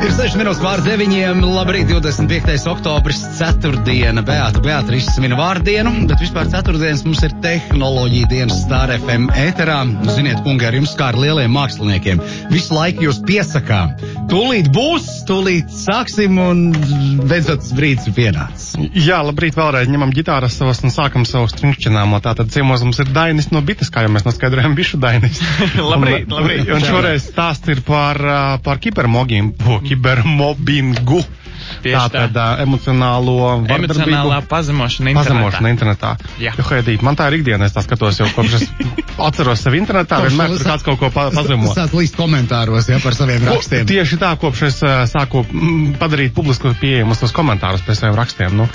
Ir 6 minūtes pār 9. Labrīt, 25. oktobris, ceturtdiena. Beata Beatrice svin vārdienu, bet vispār ceturtdienas mums ir tehnoloģija dienas Star FM ēterā. Ziniet, kungi, ar jums kā ar lieliem māksliniekiem. Visu laiku jūs piesakām. Tūlīt būs, tūlīt sāksim un beidzot brīdis ir pienācis. Jā, labrīt, vēlreiz ņemam ģitāras savas un sākam savu stringšķināmo. Tātad ciemos mums ir Dainis no bites, kā jau mēs noskaidrojam, bišu Dainis. labrīt, labrīt. Un šoreiz stāsts ir par, par kibermogību, kybermobbingu. Tātad tā. emocionālo. Emocionālā pazemošana internetā. Pazemošana internetā. Jā. Jo, Haidīt, man tā ir ikdiena, es tā skatos jau kopš es atceros sevi internetā, vienmēr tur kāds kaut ko pa, pazemo. Sāc līst komentāros, ja, par saviem Ko- rakstiem. Tieši tā, kopš es uh, sāku mm, padarīt publisku pieejamus tos komentārus pie saviem rakstiem. Nu,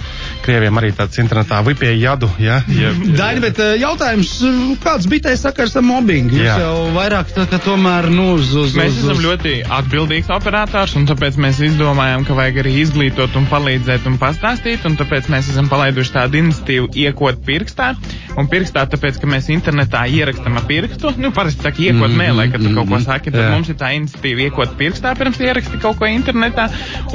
krieviem arī tāds internetā vipēja jadu, ja? ja Daini, bet jautājums, kāds bija tajā sakars ar mobbingu? Jūs Jā. jau vairāk tā, ka tomēr, nu, uz, uz, Mēs uz, esam uz... ļoti atbildīgs operators, un tāpēc mēs izdomājām, ka vajag arī izglītot un palīdzēt un pastāstīt, un tāpēc mēs esam palaiduši tādu iniciatīvu iekot pirkstā. Un pirkstā, tāpēc, ka mēs internetā ierakstam pirkstu, nu, parasti saka, iekot Mhm, mēlē, kad tu mhm, kaut ko saki, tad jā. mums ir tā iniciatīva iekot pirkstā, pirms ieraksti kaut ko internetā.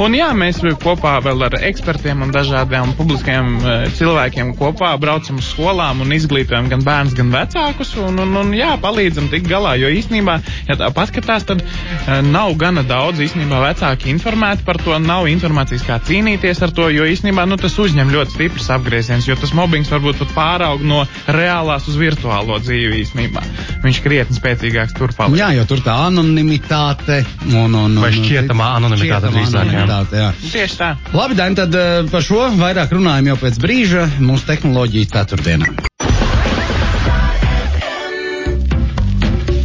Un jā, mēs kopā vēl ar ekspertiem un dažādiem publiskajiem eh, cilvēkiem kopā braucam uz skolām un izglītojam gan bērns, gan vecākus, un, un, un jā, palīdzam tikt galā, jo īstenībā, ja tā paskatās, tad eh, nav gana daudz īstenībā vecāki informēti par to, nav informācijas, kā cīnīties ar to, jo īstenībā, nu, tas uzņem ļoti stiprs apgrieziens, jo tas mobbings varbūt pat pāraug no reālās uz virtuālo dzīvi īstenībā. Viņš krietni spēcīgāks tur paliek. Jā, jo tur tā anonimitāte un, un, un Vai šķietamā anonimitāte drīzāk. Tieši tā. Labi, Daini, tad eh, par šo vairāk runājam jau pēc brīža mūsu tehnoloģija ceturtdienā.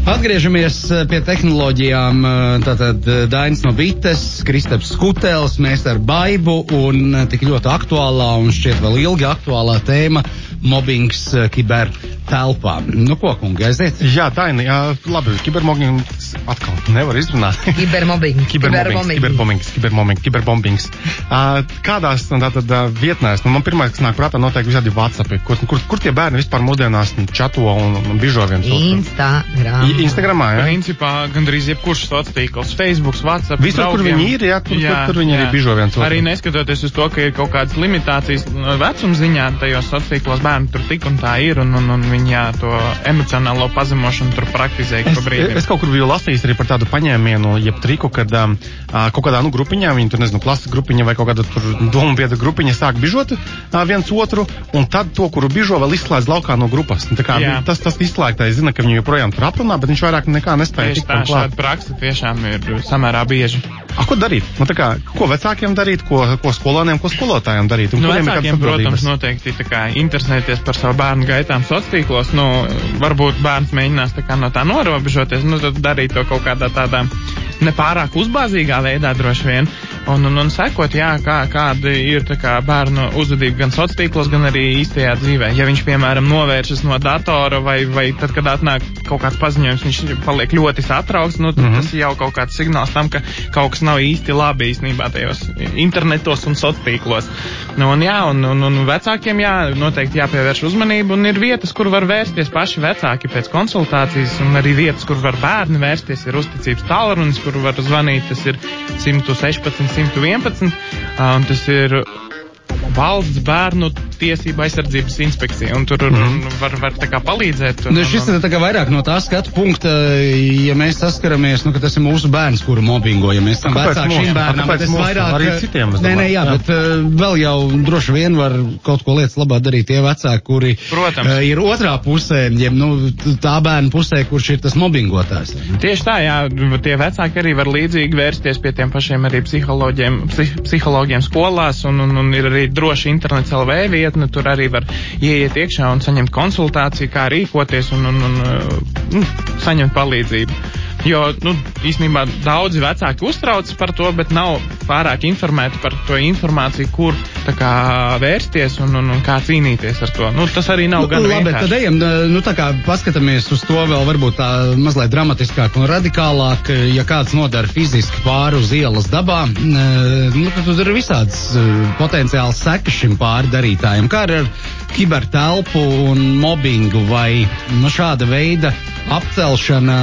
Atgriežamies eh, pie tehnoloģijām. eh, Tātad eh, Dainis no Bites, Kristaps Skutēls, mēs ar Baibu un tik ļoti aktuālā un šķiet vēl ilgi aktuālā tēma - mobbings kiber telpā. Nu ko, kungi, aiziet? Jā, Daini, jā, labi, kibermobbings atkal nevar izrunāt. Kibermobbing. Kibermobbings, kiberbombings, kibermobbings, kiberbombings. Uh, kādās nu, tātad, uh, vietnēs, nu, man pirmais, kas nāk prātā, noteikti visādi WhatsApp, kur, kur, kur tie bērni vispār mūsdienās nu, čato un, un bižo viens otru? Instagram. I- Instagramā, jā? Principā gandrīz jebkurš sociāls tīkls, Facebook, WhatsApp. Visur, kur draugiem. viņi ir, jā, tur- tur- tur viņi arī bižo viens otru. Arī neskatoties uz to, ka ir kaut kādas limitācijas no vecuma ziņā, tajos sociālos tīklos bērni tur tik un tā ir, un, un, un viņi jā, to emocionālo pazemošanu tur praktizē Es, es kaut kur biju lasījis arī par tādu paņēmienu, jeb triku, kad um, kaut kādā nu, grupiņā, viņi tur nezinu, klases grupiņa vai kaut kāda domu biedra grupiņa sāk bižot uh, viens otru, un tad to, kuru bižo, vēl izslēdz laukā no grupas. Un tā kā, Jā. tas, tas izslēgtais zina, ka viņu joprojām tur aprunā, bet viņš vairāk nekā nespēja Tieši tā, šāda praksa tiešām ir samērā bieži. A, ko darīt? Nu, kā, ko vecākiem darīt, ko, ko skolāniem, ko skolotājiem darīt? Nu, vecākiem, protams, noteikti kā interesēties par savu bērnu gaitām sociālos tīklos. Nu, varbūt bērns mēģinās kā no tā norobežoties, nu, tad darīt to kaut kādā tādā nepārāk uzbāzīgā veidā droši vien. Un, un, un sekot, jā, kā, kāda ir kā bērnu uzvedība gan sociālos tīklos, gan arī īstajā dzīvē. Ja viņš, piemēram, novēršas no datora vai, vai tad, kad atnāk kaut kāds paziņojums, viņš paliek ļoti satraukts, nu, mm. -hmm. tas jau kaut kāds signāls tam, ka kaut kas nav īsti labi īstenībā tajos internetos un sociālos tīklos. Nu, un, jā, un, un, un vecākiem jā, noteikti jāpievērš uzmanība, un ir vietas, kur var vērsties paši vecāki pēc konsultācijas, un arī vietas, kur var bērni vērsties, ir uzticības tālrunis, kur var zvanīt, tas ir 116, 111, ā, un tas ir valsts bērnu tiesība aizsardzības inspekcija, un tur mm -hmm. var, var tā kā palīdzēt. Un, Nu, šis ir tā kā vairāk no tā skatu punkta, ja mēs saskaramies, nu, ka tas ir mūsu bērns, kuru mobbingo, ja mēs esam Kāpēc vecāki mūsu? šim bērnam, es mūsu? vairāk... Arī citiem, es Nē, nē, jā, Jā. bet uh, vēl jau droši vien var kaut ko lietas labā darīt tie vecāki, kuri Protams. uh, ir otrā pusē, jeb, nu, tā bērna pusē, kurš ir tas mobbingotājs. Tieši tā, jā, tie vecāki arī var līdzīgi vērsties pie tiem pašiem arī psiholoģiem, psih, psihologiem skolās, un, un, un ir arī droši internets LV vietne, tur arī var ieiet iekšā un saņemt konsultāciju, kā rīkoties un, un, un uh, nu, saņemt palīdzību. Jo, nu, īstenībā daudzi vecāki uztraucas par to, bet nav pārāk informēti par to informāciju, kur kā vērsties un, un, un kā cīnīties ar to. Nu, tas arī nav Nu, gan labi, vienkārši. tad ejam, nu, tā kā paskatāmies uz to vēl varbūt tā mazliet dramatiskāk un radikālāk, ja kāds nodara fiziski pāri uz ielas dabā, eh, nu, tad tur ir visāds eh, potenciāls sekas šim pārdarītājam, kā ar kibertelpu un mobbingu vai nu, šāda veida apcelšana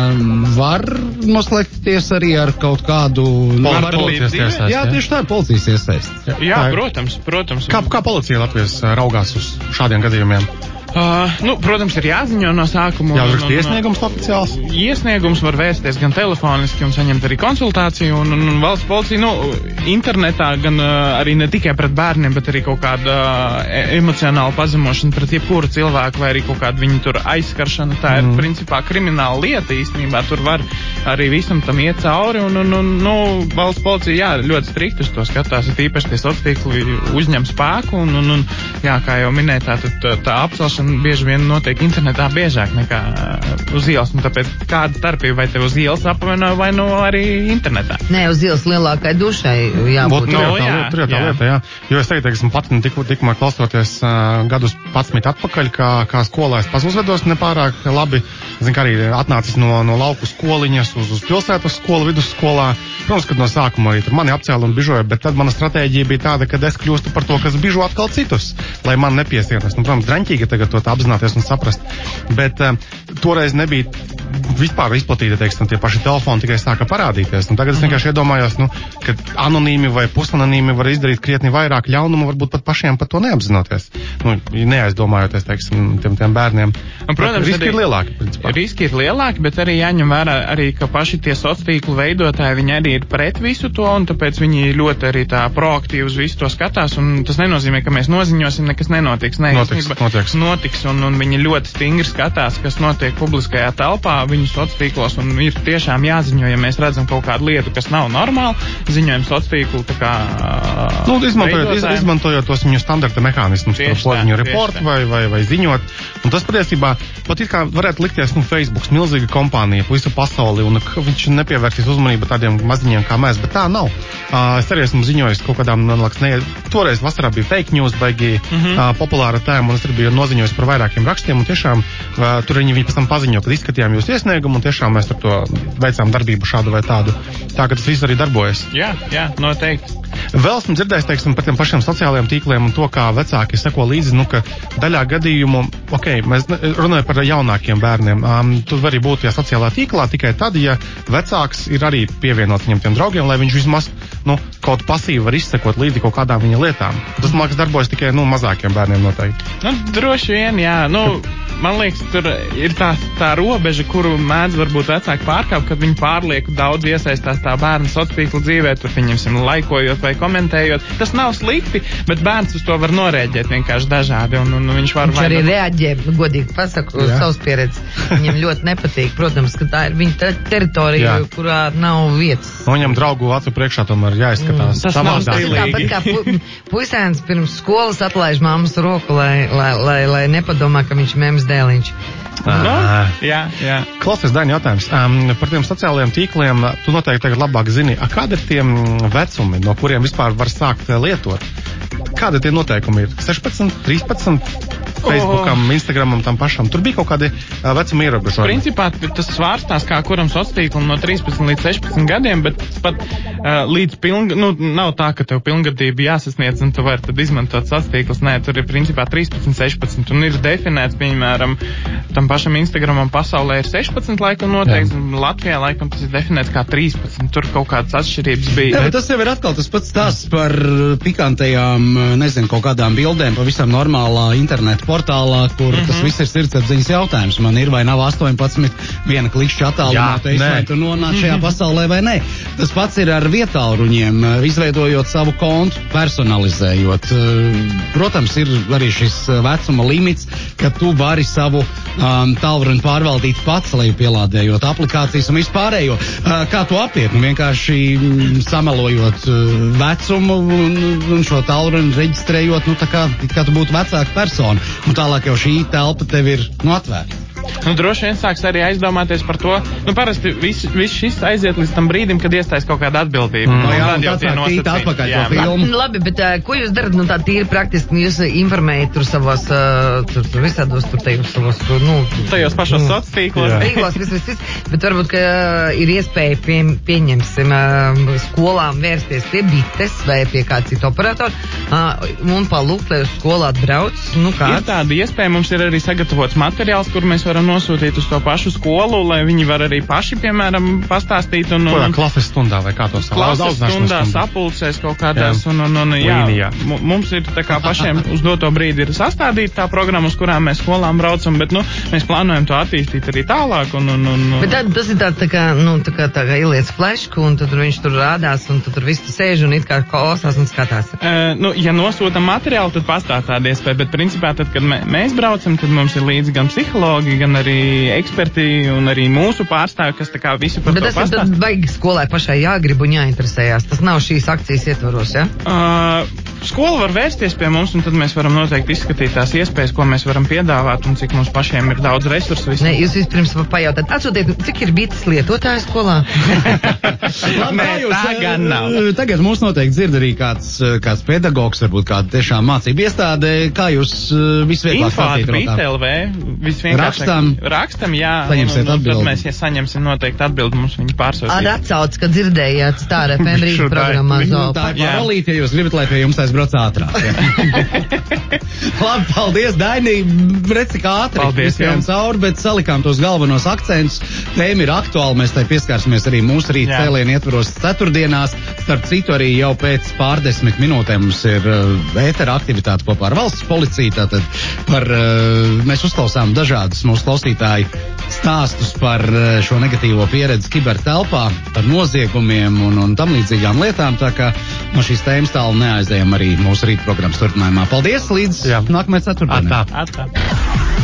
var noslēgties arī ar kaut kādu Pol- var- policijas dzīvē? iesaist, Jā, tieši tā ir policijas iesaist. Jā, Tā ir. protams, protams. Kā, kā policija Latvijas ā, raugās uz šādiem gadījumiem? Uh, nu, protams, ir jāziņo no sākuma. Jā, uzrakst iesniegums oficiāls. Iesniegums var vērsties gan telefoniski, un saņemt arī konsultāciju. Un, un, un valsts policija nu, internetā gan uh, arī ne tikai pret bērniem, bet arī kaut kāda uh, emocionāla pazemošana pret jebkuru cilvēku, vai arī kaut kāda viņa tur aizskaršana. Tā ir Mm. principā krimināla lieta īstenībā. Tur var arī visam tam iet cauri. Un, un, un, nu, valsts policija jā, ļoti strikti uz to skatās. Ir īpaši tie sociālie tīkli uzņem spēku. Un, un, un, jā, kā jau minēja, tā, tā, tā apcelšana bieži vien notiek internetā biežāk nekā uh, uz ielas. Tāpēc kāda starpība vai te uz ielas apvaino vai nu arī internetā? Nē, uz ielas lielākai dušai Būt, jābūt. jau Nu, tā, jā, tā jā. lieta, jā. Jo es teiktu, ka esmu pats tikko, tikko klausoties uh, gadus pats atpakaļ, kā, kā skolā es pats uzvedos nepārāk labi. Zinu, ka arī atnācis no, no lauku skoliņas uz, uz pilsētas skolu, vidusskolā. Protams, ka no sākuma arī mani apcēla un bižoja, bet tad mana stratēģija bija tāda, ka es kļūstu par to, kas bižo atkal citus, lai man nepiesienas. Nu, protams, draņķīgi tagad to apzināties un saprast. Bet uh, toreiz nebija vispār izplatīta, teiksim, tie paši telefoni tikai sāka parādīties. Un tagad es vienkārši iedomājos, nu, ka anonīmi vai pusanonīmi var izdarīt krietni vairāk ļaunumu, varbūt pat pašiem par to neapzinoties. Nu, neaizdomājoties, teiksim, tiem, tiem bērniem. Un, protams, riski arī- ir lielāki. Principā. Riski ir lielāki, bet arī jāņem vērā, arī, ka paši tie sociālo tīklu veidotāji viņi arī ir pret visu to, un tāpēc viņi ļoti arī tā proaktīvi uz visu to skatās. Tas nenozīmē, ka mēs noziņosim, nekas nenotiks. Nē, Notiks, īstenībā notiks. notiks un, un viņi ļoti stingri skatās, kas notiek publiskajā telpā, viņu sociālos tīklos, ir tiešām jāziņo, ja mēs redzam kaut kādu lietu, kas nav normāla, ziņojam sociālo tīklu. tā kā, Nu, izmantojot, iz, izmantojot tos viņu standarta mehānismus, tā, viņu reportu vai, vai, vai ziņot. Un tas patiesībā pat it kā varētu likties, nu, Facebook, milzīga kompānija, pa visu pasauli, un viņš nepievērsīs uzmanību tādiem maziņiem kā mēs, bet tā nav. Uh, es arī esmu ziņojis kaut kādām, man liekas, ne, toreiz vasarā bija fake news, baigi mm. -hmm. uh, populāra tēma, un es arī biju noziņojis par vairākiem rakstiem, un tiešām uh, tur viņi, viņi pēc tam paziņo, ka izskatījām jūsu iesniegumu, un tiešām mēs ar to veicām darbību šādu vai tādu. Tā ka tas viss arī darbojas. Jā, jā, noteikti. Vēl esmu dzirdējis teiksim, par tiem pašiem sociālajiem tīkliem un to, kā vecāki seko līdzi. Nu, daļā gadījumu, ok, mēs runājam par jaunākiem bērniem. Um, tur var arī būt tajā sociālā tīklā tikai tad, ja vecāks ir arī pievienots viņam tiem draugiem, lai viņš vismaz nu, kaut pasīvi var izsekot līdzi kaut kādām viņa lietām. Tas, man liekas, darbojas tikai nu, mazākiem bērniem noteikti. Nu, droši vien, jā. Nu, man liekas, tur ir tā, tā robeža, kuru mēdz varbūt vecāki pārkāpt, kad viņi pārlieku daudz iesaistās tā bērna sociālā tīkla dzīvē, tur viņam laikojot vai komentējot. Tas nav slikti, bet bērns uz to var norēģēt vienkārši dažādi. Un, un viņš var Viņš vai arī nu- reaģē, godīgi pasaku, uz savas pieredzes. Viņam ļoti nepatīk, protams, ka tā ir viņa te teritorija, Jā. kurā nav vietas. Nu, viņam draugu acu priekšā tomēr jāizskatās. Tas nav savādāk. Tas ir stilīgi. tāpat kā pu, puisēns pirms skolas atlaiž mammas roku, lai, lai, lai, lai nepadomā, ka viņš mēms dēliņš. Nu, jā, jā. Klausies, Daņa, jautājums. Um, par tiem sociālajiem tīkliem tu noteikti tagad labāk zini, a, kādi ir tie vecumi, no kuriem vispār var sākt lietot? Kādi tie noteikumi ir? 16, 13, Facebookam, Instagramam, tam pašam. Tur bija kaut kādi uh, vecuma ierobežojumi. Principā tas svārstās kā kuram sociālā tīklam no 13 līdz 16 gadiem, bet pat uh, līdz pilngadam, nu, nav tā, ka tev pilngadība jāsasniedz un tu vari tad izmantot sociālā tīklus. Nē, tur ir principā 13, 16 un ir definēts, piemēram, tam pašam Instagramam pasaulē ir 16 laikam noteikts, un Latvijā laikam tas ir definēts kā 13. Tur kaut kādas atšķirības bija. Jā, bet tas jau ir atkal tas pats stāsts par pikantajām, nezinu, kaut kādām bildēm pavisam normālā interneta portālā, kur mm -hmm. tas viss ir sirdsapziņas jautājums. Man ir vai nav 18, viena klikšķa attālumā, Jā, teiks, vai tu nonāc šajā pasaulē vai nē. Tas pats ir ar vietāluņiem, uh, izveidojot savu kontu, personalizējot. Uh, Protams, ir arī šis uh, vecuma limits, ka tu vari savu um, tālruni pārvaldīt pats, lai pielādējot aplikācijas un vispārējo. Uh, kā to apiet? Nu, vienkārši mm, samelojot uh, vecumu un, un šo tālruni reģistrējot, nu, tā kā, kā tu būtu vecāka persona. Un tālāk jau šī telpa tev ir nu, atvērta. Nu, droši vien sāks arī aizdomāties par to. Nu, parasti viss vis šis aiziet līdz tam brīdim, kad iestājas kaut kāda atbildība. Mm. Un Nu, jā, jau tīt nosacījumi. atpakaļ Jā, filmu. Nu, labi, bet uh, ko jūs darat? Nu, tā tīri praktiski jūs uh, informējat tur savos, uh, tur, tur visādos, tur tajos savos, tur, nu, Tajos pašos nu, sociālos tīklos. Tīklos, viss, viss, viss. Bet varbūt, ka uh, ir iespēja pie, pieņemsim uh, skolām vērsties pie bites vai pie kāda cita operatora uh, un palūgt, lai uz skolu atbrauc. Nu, Ir kāds? tāda iespēja, mums ir arī sagatavots materiāls, kur mēs varam nosūtīt uz to pašu skolu, lai viņi var arī paši, piemēram, pastāstīt. Un, un, klases stundā vai kā to sauc? Klases stundā. sapulcēs kaut kādās, Jā. un, un, un jā, Līnijā. mu- mums ir tā kā pašiem uz doto brīdi ir sastādīta tā programma, uz kurām mēs skolām braucam, bet, nu, mēs plānojam to attīstīt arī tālāk, un, un, un, Bet tad, tas ir tāds tā kā, nu, tā kā, tā kā ieliec flešku, un tad viņš tur rādās, un tu tur viss tur sēž un it kā klausās un skatās. Uh, nu, ja nosūtām materiālu, tad pastāv tāda iespēja. Bet, principā, tad, kad mē, mēs braucam, tad mums ir līdzi gan psihologi, gan arī eksperti un arī mūsu pārstāvji, kas tā kā visu par Bet to tas ir pastāv. tad baigi skolai pašai jāgrib un jāinteresējās. Tas nav šīs akcijas ietvaros, ja? Uh, skola var vērsties pie mums, un tad mēs varam noteikti izskatīt tās iespējas, ko mēs varam piedāvāt, un cik mums pašiem ir daudz resursu. visam. Nē, jūs vispirms pajautāt, atsūtiet, cik ir bites lietotāju skolā? Nē, jūs, tā eh, gan nav. Tagad mums noteikti dzird arī kāds, eh, kāds pedagogs, varbūt kāda tiešām mācība iestāde. Kā jūs eh, visvieglāk Info stāstīt atbrīd rotā? LV. Visvienkāršāk. Rakstam? Rakstam, jā. Saņemsiet un, un, atbildi. Tad mēs ja saņemsim noteikti atbildi, mums viņi Ar pārsūtīs. atsauc, ka dzirdējāt stāra FM rīta programmā. Zoo. Tā ir Jā. paralīte, ja jūs gribat, lai pie jums aizbrauc ātrāk. Labi, paldies, Daini. Redz, cik ātri Paldies jums. cauri, bet salikām tos galvenos akcentus. Tēma ir aktuāla, mēs tai pieskārsimies arī mūsu rīta Jā. cēlienu ietvaros ceturtdienās. Starp citu, arī jau pēc pārdesmit minūtēm mums ir uh, ētera aktivitāte kopā ar valsts policiju. Tātad par, uh, mēs uzklausām dažādus mūsu klausītāju stāstus par uh, šo negatīvo pieredzi kibertelpā, par noziegumiem un, un tam līdzīgām lietām. Tā kā no šīs tēmas tālu neaizējām arī mūsu rīta programmas turpinājumā. Paldies! Līdz Jā. nākamajai ceturtdienai!